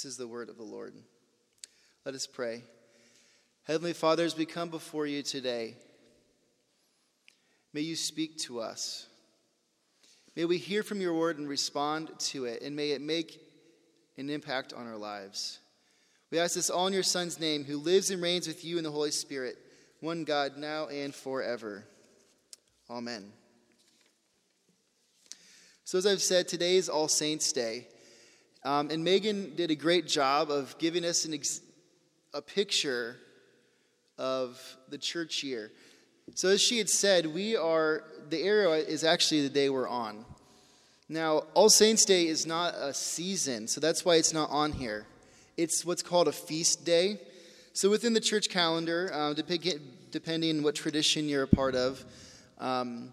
This is the word of the Lord. Let us pray. Heavenly Father, as we come before you today, may you speak to us. May we hear from your word and respond to it, and may it make an impact on our lives. We ask this all in your Son's name, who lives and reigns with you in the Holy Spirit, one God, now and forever. Amen. So, as I've said, today is All Saints' Day. Um, and Megan did a great job of giving us ex- a picture of the church year. So, as she had said, we are, the era is actually the day we're on. Now, All Saints' Day is not a season, so that's why it's not on here. It's what's called a feast day. So, within the church calendar, uh, depending on what tradition you're a part of, um,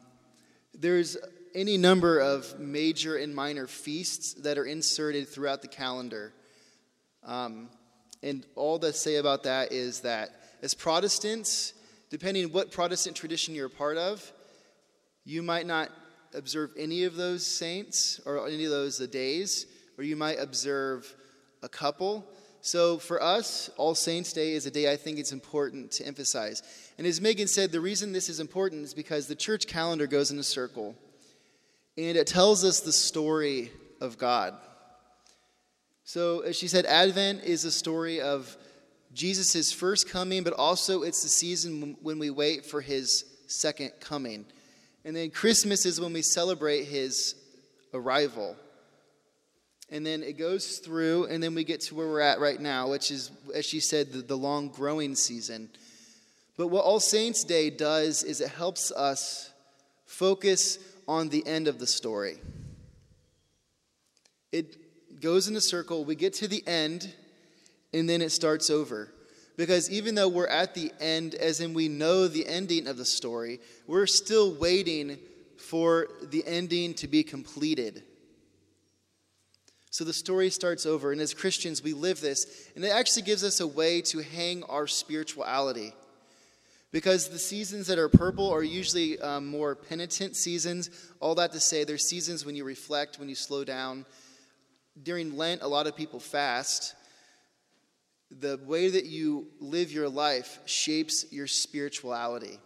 there's any number of major and minor feasts that are inserted throughout the calendar. Um, and all that say about that is that as Protestants, depending on what Protestant tradition you're a part of, you might not observe any of those saints or any of those days, or you might observe a couple. So for us, All Saints' Day is a day I think it's important to emphasize. And as Megan said, the reason this is important is because the church calendar goes in a circle and it tells us the story of God. So, as she said, Advent is a story of Jesus' first coming, but also it's the season when we wait for his second coming. And then Christmas is when we celebrate his arrival. And then it goes through, and then we get to where we're at right now, which is, as she said, the, the long growing season. But what All Saints' Day does is it helps us focus on the end of the story. It goes in a circle, we get to the end, and then it starts over. Because even though we're at the end, as in we know the ending of the story, we're still waiting for the ending to be completed. So the story starts over, and as Christians, we live this, and it actually gives us a way to hang our spirituality. Because the seasons that are purple are usually um, more penitent seasons. All that to say, there's seasons when you reflect, when you slow down. During Lent, a lot of people fast. The way that you live your life shapes your spirituality.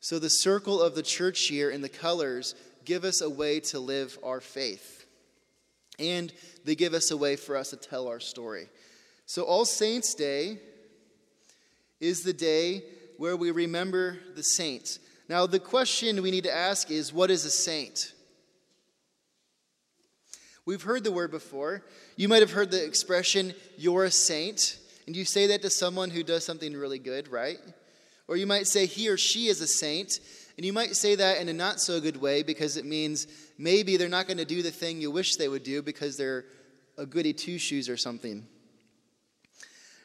So, the circle of the church year and the colors give us a way to live our faith. And they give us a way for us to tell our story. So, All Saints' Day is the day where we remember the saints. Now, the question we need to ask is what is a saint? We've heard the word before. You might have heard the expression, you're a saint, and you say that to someone who does something really good, right? Or you might say he or she is a saint, and you might say that in a not so good way because it means maybe they're not going to do the thing you wish they would do because they're a goody two shoes or something.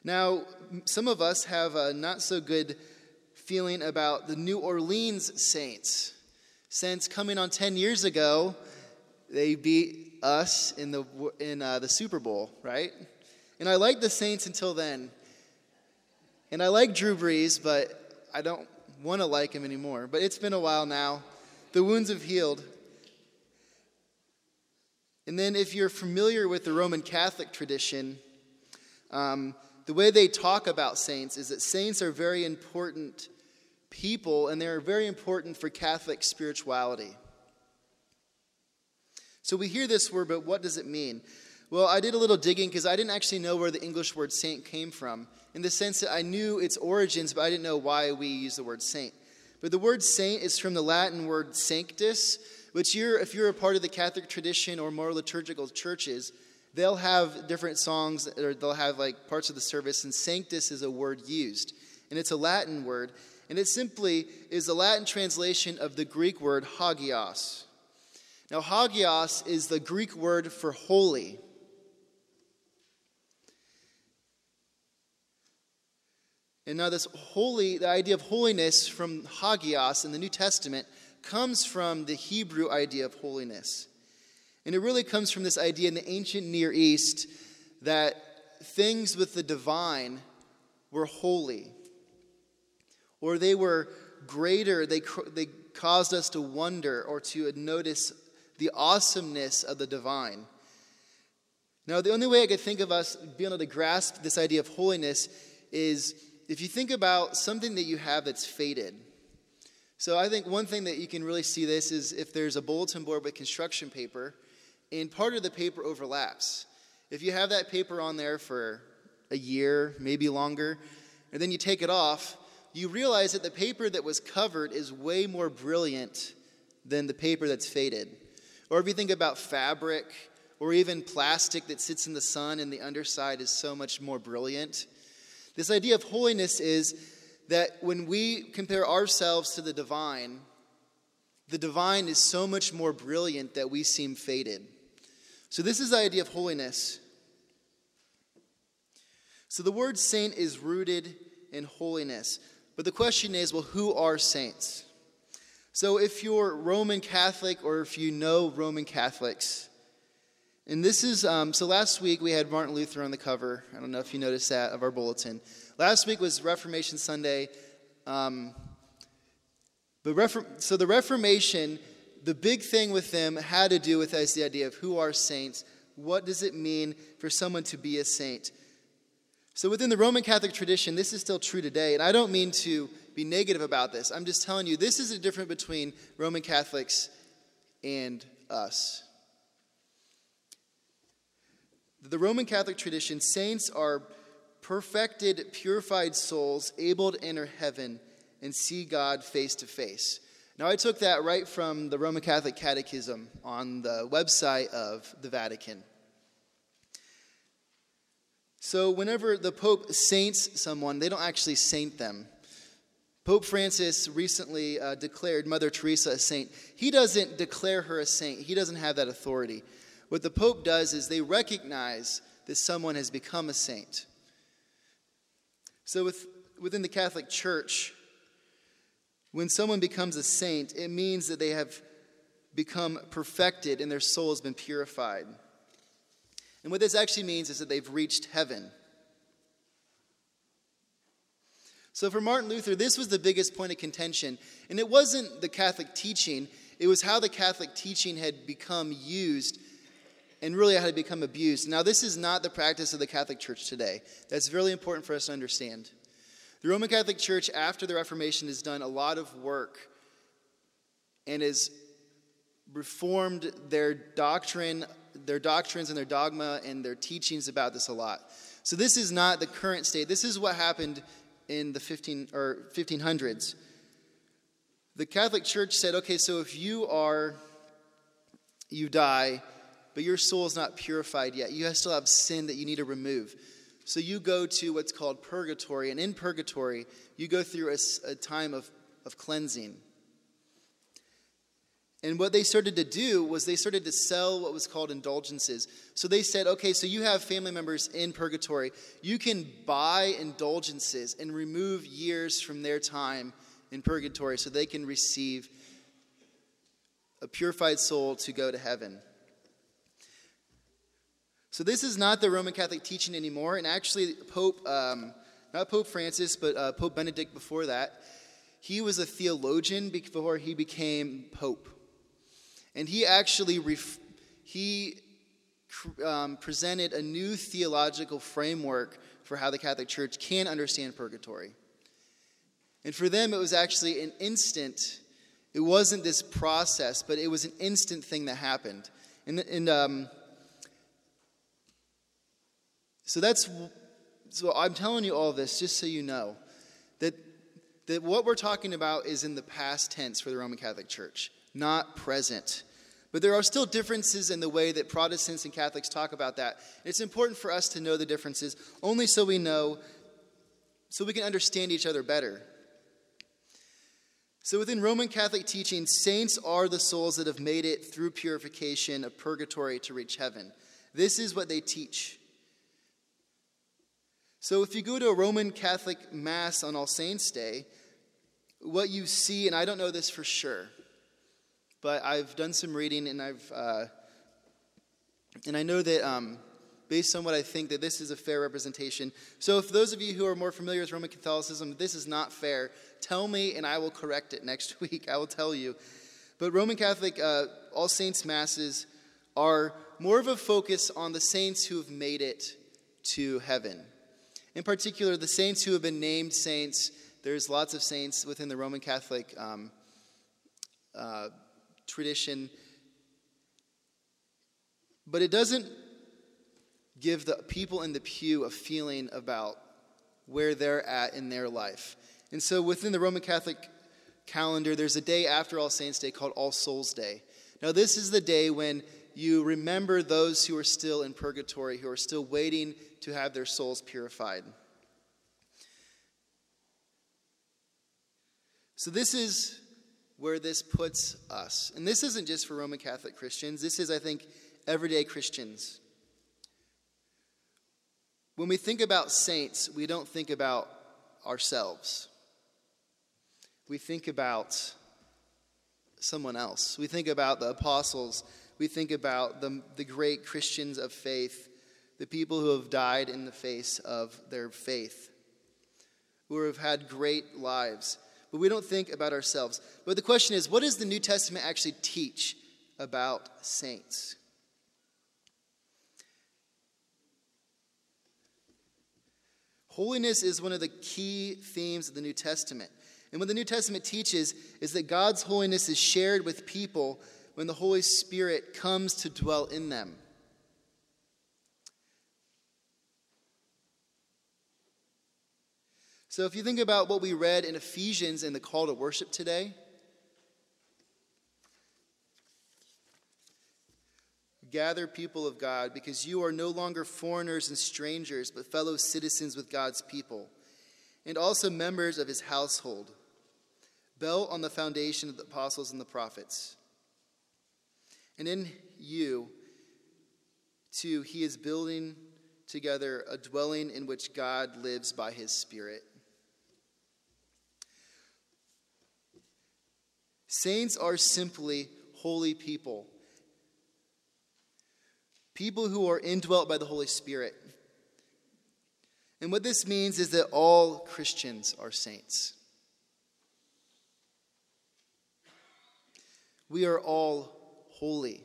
Now, some of us have a not so good feeling about the New Orleans Saints. Since coming on 10 years ago, they beat us in the, in, uh, the Super Bowl, right? And I liked the Saints until then. And I like Drew Brees, but I don't want to like him anymore. But it's been a while now. The wounds have healed. And then, if you're familiar with the Roman Catholic tradition, um, the way they talk about saints is that saints are very important people, and they're very important for Catholic spirituality. So we hear this word, but what does it mean? Well, I did a little digging because I didn't actually know where the English word saint came from, in the sense that I knew its origins, but I didn't know why we use the word saint. But the word saint is from the Latin word sanctus, which you're, if you're a part of the Catholic tradition or more liturgical churches, they'll have different songs or they'll have like parts of the service, and sanctus is a word used. And it's a Latin word, and it simply is the Latin translation of the Greek word hagios. Now, hagios is the Greek word for holy. And now, this holy, the idea of holiness from hagios in the New Testament comes from the Hebrew idea of holiness. And it really comes from this idea in the ancient Near East that things with the divine were holy or they were greater, they, they caused us to wonder or to notice the awesomeness of the divine. Now, the only way I could think of us being able to grasp this idea of holiness is if you think about something that you have that's faded. So, I think one thing that you can really see this is if there's a bulletin board with construction paper, and part of the paper overlaps. If you have that paper on there for a year, maybe longer, and then you take it off, you realize that the paper that was covered is way more brilliant than the paper that's faded. Or if you think about fabric or even plastic that sits in the sun and the underside is so much more brilliant. This idea of holiness is that when we compare ourselves to the divine, the divine is so much more brilliant that we seem faded. So, this is the idea of holiness. So, the word saint is rooted in holiness. But the question is well, who are saints? So, if you're Roman Catholic or if you know Roman Catholics, and this is, um, so last week we had Martin Luther on the cover. I don't know if you noticed that of our bulletin. Last week was Reformation Sunday. Um, but Refor- so the Reformation, the big thing with them had to do with us the idea of who are saints. What does it mean for someone to be a saint? So within the Roman Catholic tradition, this is still true today. And I don't mean to be negative about this. I'm just telling you, this is the difference between Roman Catholics and us. The Roman Catholic tradition, saints are perfected, purified souls able to enter heaven and see God face to face. Now, I took that right from the Roman Catholic Catechism on the website of the Vatican. So, whenever the Pope saints someone, they don't actually saint them. Pope Francis recently uh, declared Mother Teresa a saint. He doesn't declare her a saint, he doesn't have that authority. What the Pope does is they recognize that someone has become a saint. So, with, within the Catholic Church, when someone becomes a saint, it means that they have become perfected and their soul has been purified. And what this actually means is that they've reached heaven. So for Martin Luther, this was the biggest point of contention. And it wasn't the Catholic teaching, it was how the Catholic teaching had become used and really had become abused. Now, this is not the practice of the Catholic Church today. That's really important for us to understand. The Roman Catholic Church, after the Reformation, has done a lot of work and has reformed their doctrine their doctrines and their dogma and their teachings about this a lot. So this is not the current state. This is what happened in the 15 or 1500s. The Catholic Church said, okay, so if you are you die, but your soul is not purified yet, you still have sin that you need to remove. So you go to what's called purgatory, and in purgatory, you go through a, a time of, of cleansing. And what they started to do was they started to sell what was called indulgences. So they said, okay, so you have family members in purgatory. You can buy indulgences and remove years from their time in purgatory so they can receive a purified soul to go to heaven. So this is not the Roman Catholic teaching anymore. And actually, Pope, um, not Pope Francis, but uh, Pope Benedict before that, he was a theologian before he became Pope. And he actually ref- he um, presented a new theological framework for how the Catholic Church can understand purgatory. And for them, it was actually an instant. It wasn't this process, but it was an instant thing that happened. And, and um, so that's so I'm telling you all this just so you know that that what we're talking about is in the past tense for the Roman Catholic Church, not present. But there are still differences in the way that Protestants and Catholics talk about that. It's important for us to know the differences, only so we know, so we can understand each other better. So, within Roman Catholic teaching, saints are the souls that have made it through purification of purgatory to reach heaven. This is what they teach. So, if you go to a Roman Catholic Mass on All Saints' Day, what you see, and I don't know this for sure, but I've done some reading and I've uh, and I know that um, based on what I think that this is a fair representation. So if those of you who are more familiar with Roman Catholicism, this is not fair, tell me and I will correct it next week. I will tell you. But Roman Catholic uh, All Saints masses are more of a focus on the saints who have made it to heaven. In particular, the saints who have been named saints. There's lots of saints within the Roman Catholic um, uh, tradition. But it doesn't give the people in the pew a feeling about where they're at in their life. And so within the Roman Catholic calendar, there's a day after All Saints' Day called All Souls' Day. Now, this is the day when you remember those who are still in purgatory, who are still waiting to have their souls purified. So, this is where this puts us. And this isn't just for Roman Catholic Christians, this is, I think, everyday Christians. When we think about saints, we don't think about ourselves. We think about someone else. We think about the apostles. We think about the, the great Christians of faith, the people who have died in the face of their faith, who have had great lives but we don't think about ourselves. But the question is what does the New Testament actually teach about saints? Holiness is one of the key themes of the New Testament. And what the New Testament teaches is that God's holiness is shared with people when the Holy Spirit comes to dwell in them. So if you think about what we read in Ephesians in the call to worship today, gather people of God because you are no longer foreigners and strangers, but fellow citizens with God's people, and also members of his household, built on the foundation of the apostles and the prophets. And in you, too, he is building together a dwelling in which God lives by his Spirit. Saints are simply holy people, people who are indwelt by the Holy Spirit. And what this means is that all Christians are saints. We are all holy.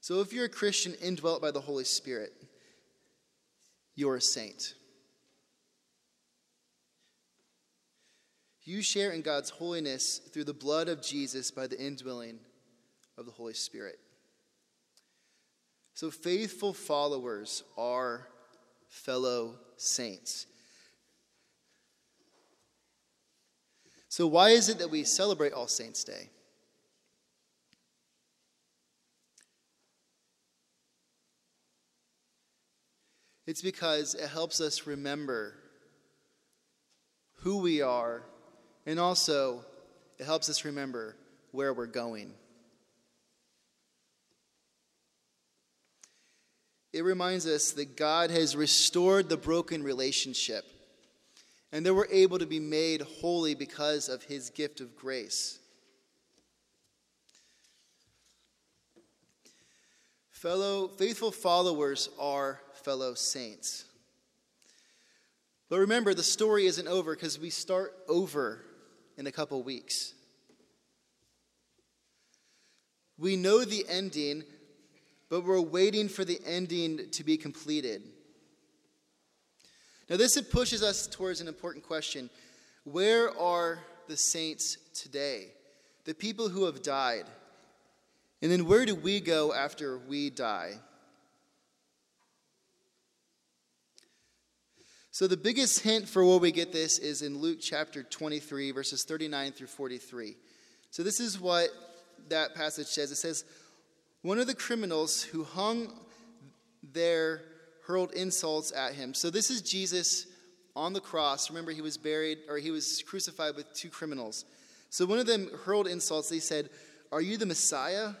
So if you're a Christian indwelt by the Holy Spirit, you're a saint. You share in God's holiness through the blood of Jesus by the indwelling of the Holy Spirit. So, faithful followers are fellow saints. So, why is it that we celebrate All Saints' Day? It's because it helps us remember who we are and also, it helps us remember where we're going. It reminds us that God has restored the broken relationship and that we're able to be made holy because of his gift of grace. Fellow faithful followers are fellow saints. But remember, the story isn't over because we start over in a couple weeks. We know the ending, but we're waiting for the ending to be completed. Now, this pushes us towards an important question Where are the saints today? The people who have died. And then where do we go after we die? So, the biggest hint for where we get this is in Luke chapter 23, verses 39 through 43. So, this is what that passage says it says, One of the criminals who hung there hurled insults at him. So, this is Jesus on the cross. Remember, he was buried, or he was crucified with two criminals. So, one of them hurled insults. They said, Are you the Messiah?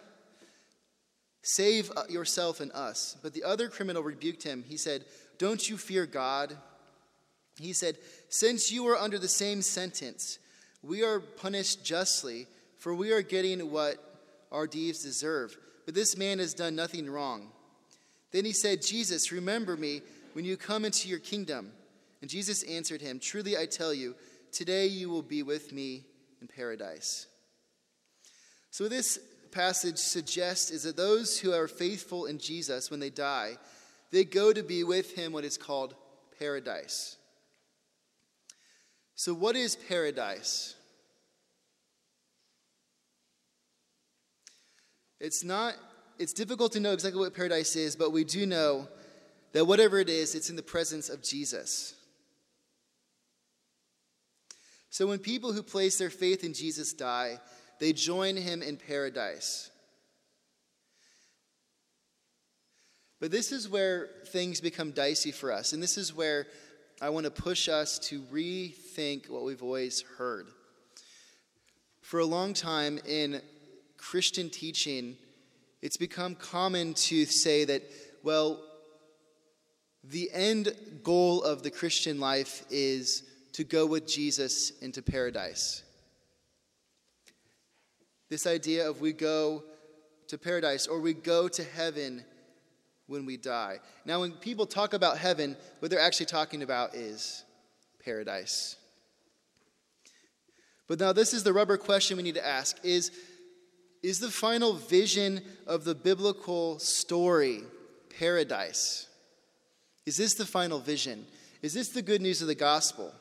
Save uh, yourself and us. But the other criminal rebuked him. He said, Don't you fear God? He said, Since you are under the same sentence, we are punished justly, for we are getting what our deeds deserve. But this man has done nothing wrong. Then he said, Jesus, remember me when you come into your kingdom. And Jesus answered him, Truly I tell you, today you will be with me in paradise. So, this passage suggests is that those who are faithful in Jesus when they die, they go to be with him what is called paradise. So, what is paradise? It's not, it's difficult to know exactly what paradise is, but we do know that whatever it is, it's in the presence of Jesus. So when people who place their faith in Jesus die, they join him in paradise. But this is where things become dicey for us, and this is where I want to push us to rethink what we've always heard. For a long time in Christian teaching, it's become common to say that, well, the end goal of the Christian life is to go with Jesus into paradise. This idea of we go to paradise or we go to heaven when we die. Now, when people talk about heaven, what they're actually talking about is paradise. But now, this is the rubber question we need to ask is, is the final vision of the biblical story paradise? Is this the final vision? Is this the good news of the gospel?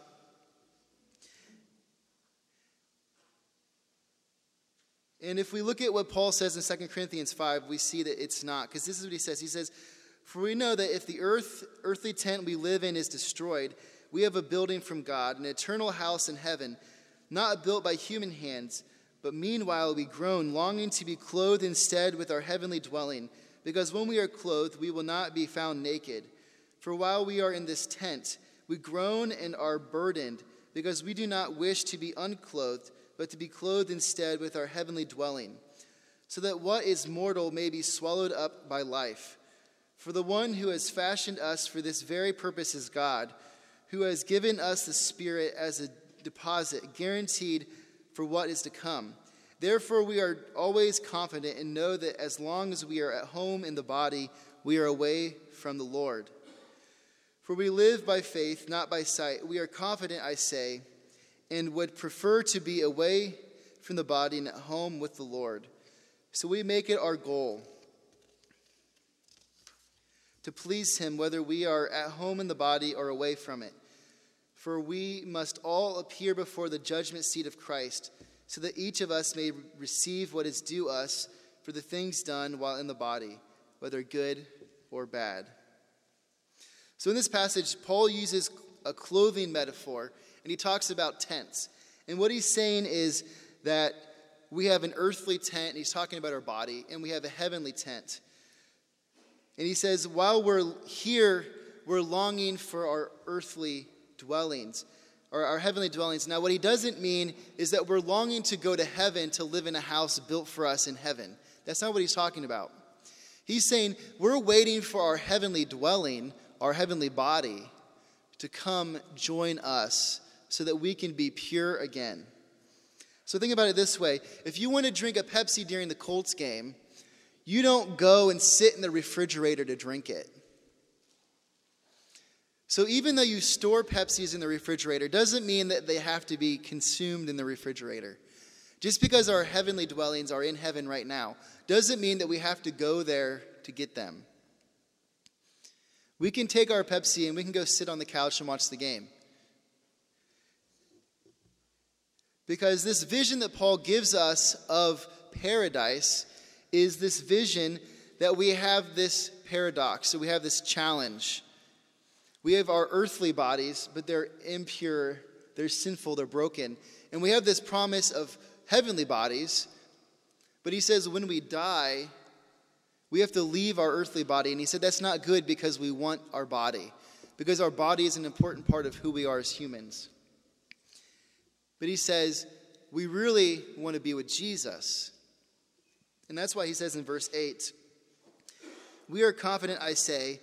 And if we look at what Paul says in 2 Corinthians 5, we see that it's not. Because this is what he says. He says, For we know that if the earth, earthly tent we live in is destroyed, we have a building from God, an eternal house in heaven, not built by human hands, but meanwhile we groan, longing to be clothed instead with our heavenly dwelling, because when we are clothed, we will not be found naked. For while we are in this tent, we groan and are burdened, because we do not wish to be unclothed but to be clothed instead with our heavenly dwelling, so that what is mortal may be swallowed up by life. For the one who has fashioned us for this very purpose is God, who has given us the Spirit as a deposit, guaranteed for what is to come. Therefore, we are always confident and know that as long as we are at home in the body, we are away from the Lord. For we live by faith, not by sight. We are confident, I say and would prefer to be away from the body and at home with the Lord. So we make it our goal to please Him, whether we are at home in the body or away from it. For we must all appear before the judgment seat of Christ, so that each of us may receive what is due us for the things done while in the body, whether good or bad. So in this passage, Paul uses a clothing metaphor and he talks about tents. And what he's saying is that we have an earthly tent, and he's talking about our body, and we have a heavenly tent. And he says, while we're here, we're longing for our earthly dwellings, or our heavenly dwellings. Now, what he doesn't mean is that we're longing to go to heaven to live in a house built for us in heaven. That's not what he's talking about. He's saying we're waiting for our heavenly dwelling, our heavenly body, to come join us so that we can be pure again. So think about it this way if you want to drink a Pepsi during the Colts game, you don't go and sit in the refrigerator to drink it. So even though you store Pepsis in the refrigerator doesn't mean that they have to be consumed in the refrigerator. Just because our heavenly dwellings are in heaven right now doesn't mean that we have to go there to get them. We can take our Pepsi and we can go sit on the couch and watch the game. Because this vision that Paul gives us of paradise is this vision that we have this paradox. So we have this challenge. We have our earthly bodies, but they're impure, they're sinful, they're broken. And we have this promise of heavenly bodies. But he says when we die, we have to leave our earthly body. And he said that's not good because we want our body, because our body is an important part of who we are as humans. But he says, we really want to be with Jesus. And that's why he says in verse 8, We are confident, I say,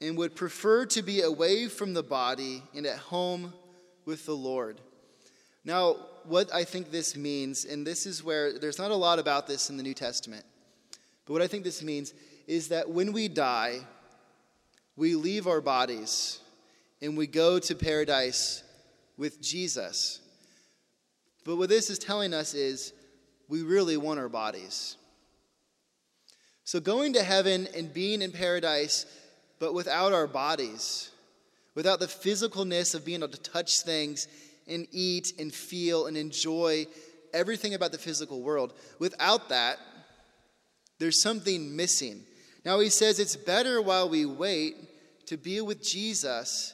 and would prefer to be away from the body and at home with the Lord. Now, what I think this means, and this is where there's not a lot about this in the New Testament, but what I think this means is that when we die, we leave our bodies and we go to paradise with Jesus. But what this is telling us is we really want our bodies. So, going to heaven and being in paradise, but without our bodies, without the physicalness of being able to touch things and eat and feel and enjoy everything about the physical world, without that, there's something missing. Now, he says it's better while we wait to be with Jesus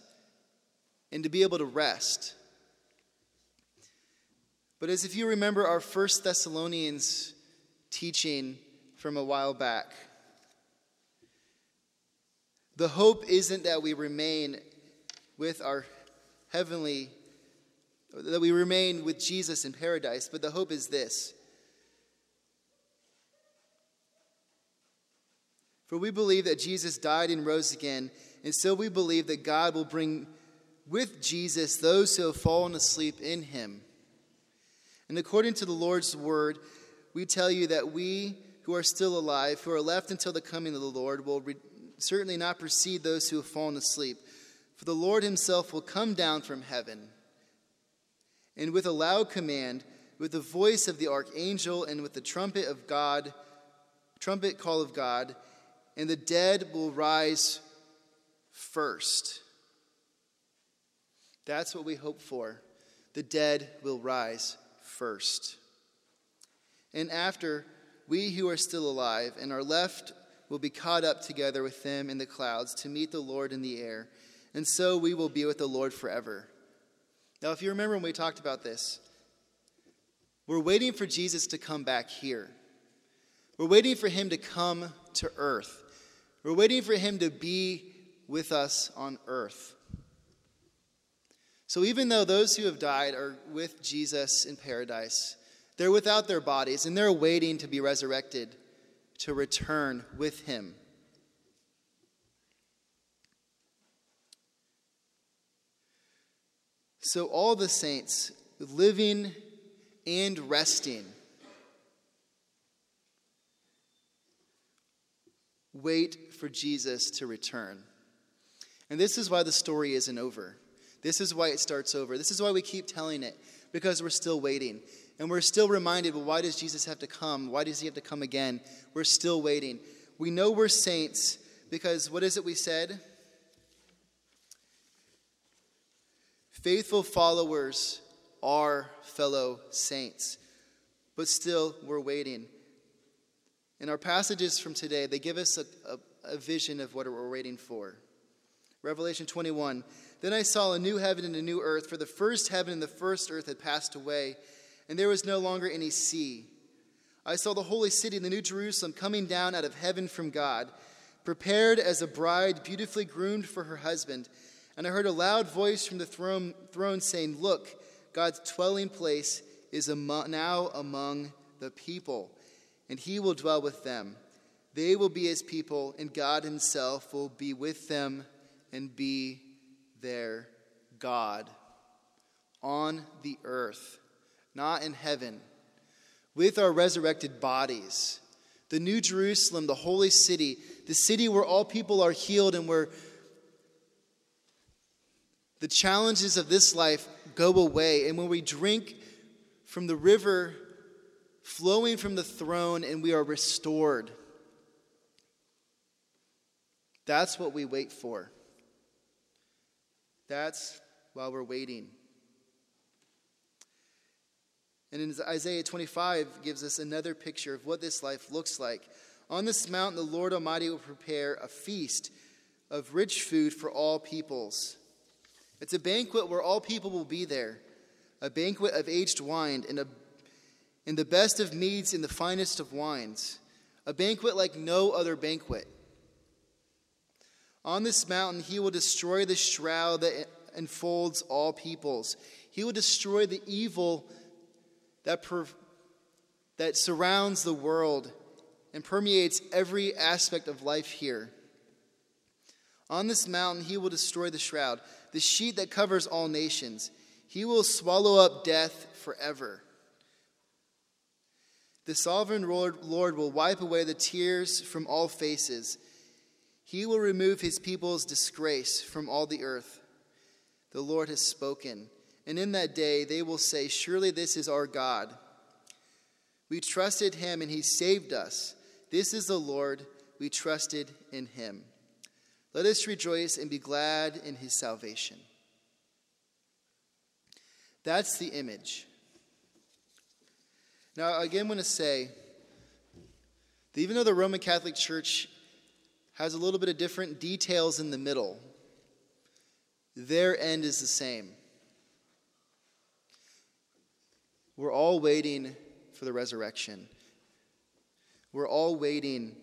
and to be able to rest. But as if you remember our First Thessalonians teaching from a while back, the hope isn't that we remain with our heavenly, that we remain with Jesus in paradise, but the hope is this. For we believe that Jesus died and rose again, and so we believe that God will bring with Jesus those who have fallen asleep in him. And according to the Lord's word, we tell you that we who are still alive, who are left until the coming of the Lord, will re- certainly not precede those who have fallen asleep. For the Lord himself will come down from heaven, and with a loud command, with the voice of the archangel, and with the trumpet of God, trumpet call of God, and the dead will rise first. That's what we hope for. The dead will rise first. And after, we who are still alive and are left will be caught up together with them in the clouds to meet the Lord in the air. And so we will be with the Lord forever. Now, if you remember when we talked about this, we're waiting for Jesus to come back here. We're waiting for him to come to earth. We're waiting for him to be with us on earth. So even though those who have died are with Jesus in paradise, they're without their bodies and they're waiting to be resurrected to return with him. So all the saints living and resting wait for Jesus to return. And this is why the story isn't over. This is why it starts over. This is why we keep telling it, because we're still waiting. And we're still reminded, well, why does Jesus have to come? Why does he have to come again? We're still waiting. We know we're saints because what is it we said? Faithful followers are fellow saints. But still, we're waiting. In our passages from today, they give us a, a, a vision of what we're waiting for. Revelation 21 then I saw a new heaven and a new earth, for the first heaven and the first earth had passed away, and there was no longer any sea. I saw the holy city, the new Jerusalem, coming down out of heaven from God, prepared as a bride beautifully groomed for her husband. And I heard a loud voice from the throne, throne saying, Look, God's dwelling place is among, now among the people, and he will dwell with them. They will be his people, and God himself will be with them and be their God on the earth, not in heaven, with our resurrected bodies. The New Jerusalem, the holy city, the city where all people are healed and where the challenges of this life go away. And when we drink from the river flowing from the throne and we are restored, that's what we wait for. That's while we're waiting. And in Isaiah 25 gives us another picture of what this life looks like. On this mountain, the Lord Almighty will prepare a feast of rich food for all peoples. It's a banquet where all people will be there, a banquet of aged wine and, a, and the best of meads and the finest of wines, a banquet like no other banquet. On this mountain, he will destroy the shroud that enfolds all peoples. He will destroy the evil that, per- that surrounds the world and permeates every aspect of life here. On this mountain, he will destroy the shroud, the sheet that covers all nations. He will swallow up death forever. The sovereign Lord, Lord will wipe away the tears from all faces he will remove his people's disgrace from all the earth. The Lord has spoken. And in that day they will say, Surely this is our God. We trusted him and he saved us. This is the Lord. We trusted in him. Let us rejoice and be glad in his salvation. That's the image. Now, again, I want to say that even though the Roman Catholic Church has a little bit of different details in the middle, their end is the same. We're all waiting for the resurrection. We're all waiting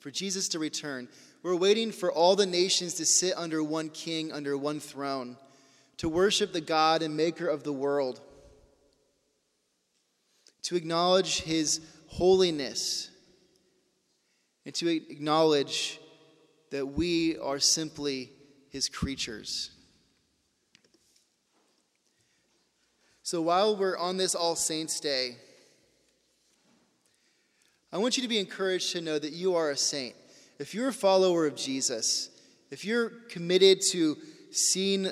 for Jesus to return. We're waiting for all the nations to sit under one king, under one throne, to worship the God and maker of the world, to acknowledge his holiness, and to acknowledge that we are simply his creatures. So while we're on this All Saints' Day, I want you to be encouraged to know that you are a saint. If you're a follower of Jesus, if you're committed to seeing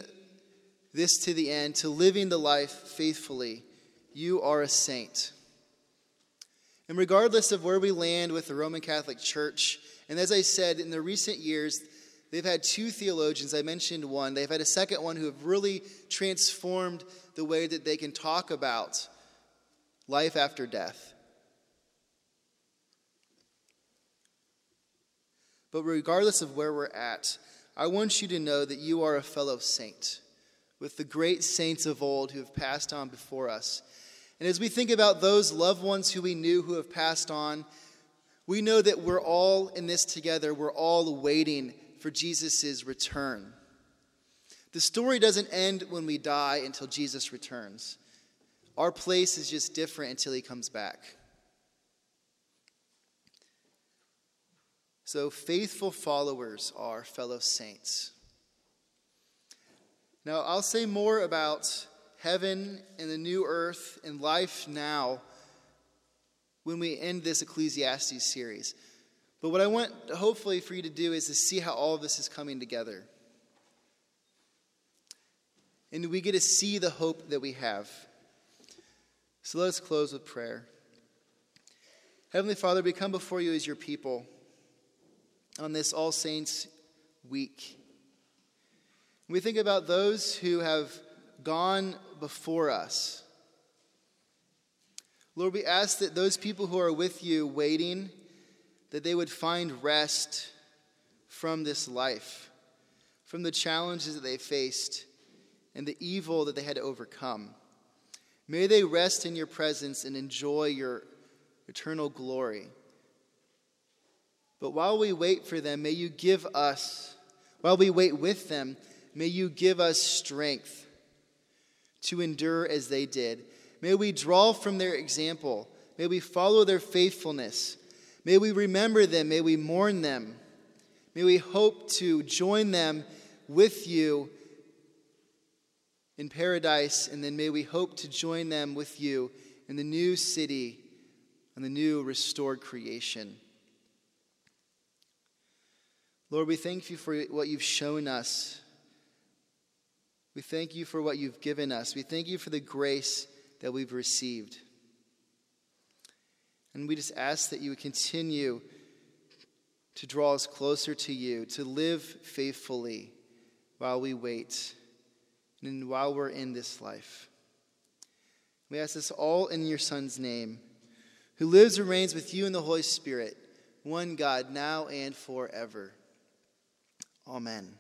this to the end, to living the life faithfully, you are a saint. And regardless of where we land with the Roman Catholic Church, and as I said, in the recent years, they've had two theologians. I mentioned one. They've had a second one who have really transformed the way that they can talk about life after death. But regardless of where we're at, I want you to know that you are a fellow saint with the great saints of old who have passed on before us. And as we think about those loved ones who we knew who have passed on, we know that we're all in this together. We're all waiting for Jesus' return. The story doesn't end when we die until Jesus returns. Our place is just different until he comes back. So, faithful followers are fellow saints. Now, I'll say more about heaven and the new earth and life now when we end this Ecclesiastes series. But what I want, hopefully, for you to do is to see how all of this is coming together. And we get to see the hope that we have. So let us close with prayer. Heavenly Father, we come before you as your people on this All Saints week. We think about those who have gone before us. Lord, we ask that those people who are with you waiting, that they would find rest from this life, from the challenges that they faced, and the evil that they had to overcome. May they rest in your presence and enjoy your eternal glory. But while we wait for them, may you give us, while we wait with them, may you give us strength to endure as they did. May we draw from their example. May we follow their faithfulness. May we remember them. May we mourn them. May we hope to join them with you in paradise, and then may we hope to join them with you in the new city and the new restored creation. Lord, we thank you for what you've shown us. We thank you for what you've given us. We thank you for the grace that we've received. And we just ask that you would continue to draw us closer to you, to live faithfully while we wait and while we're in this life. We ask this all in your Son's name, who lives and reigns with you in the Holy Spirit, one God, now and forever. Amen.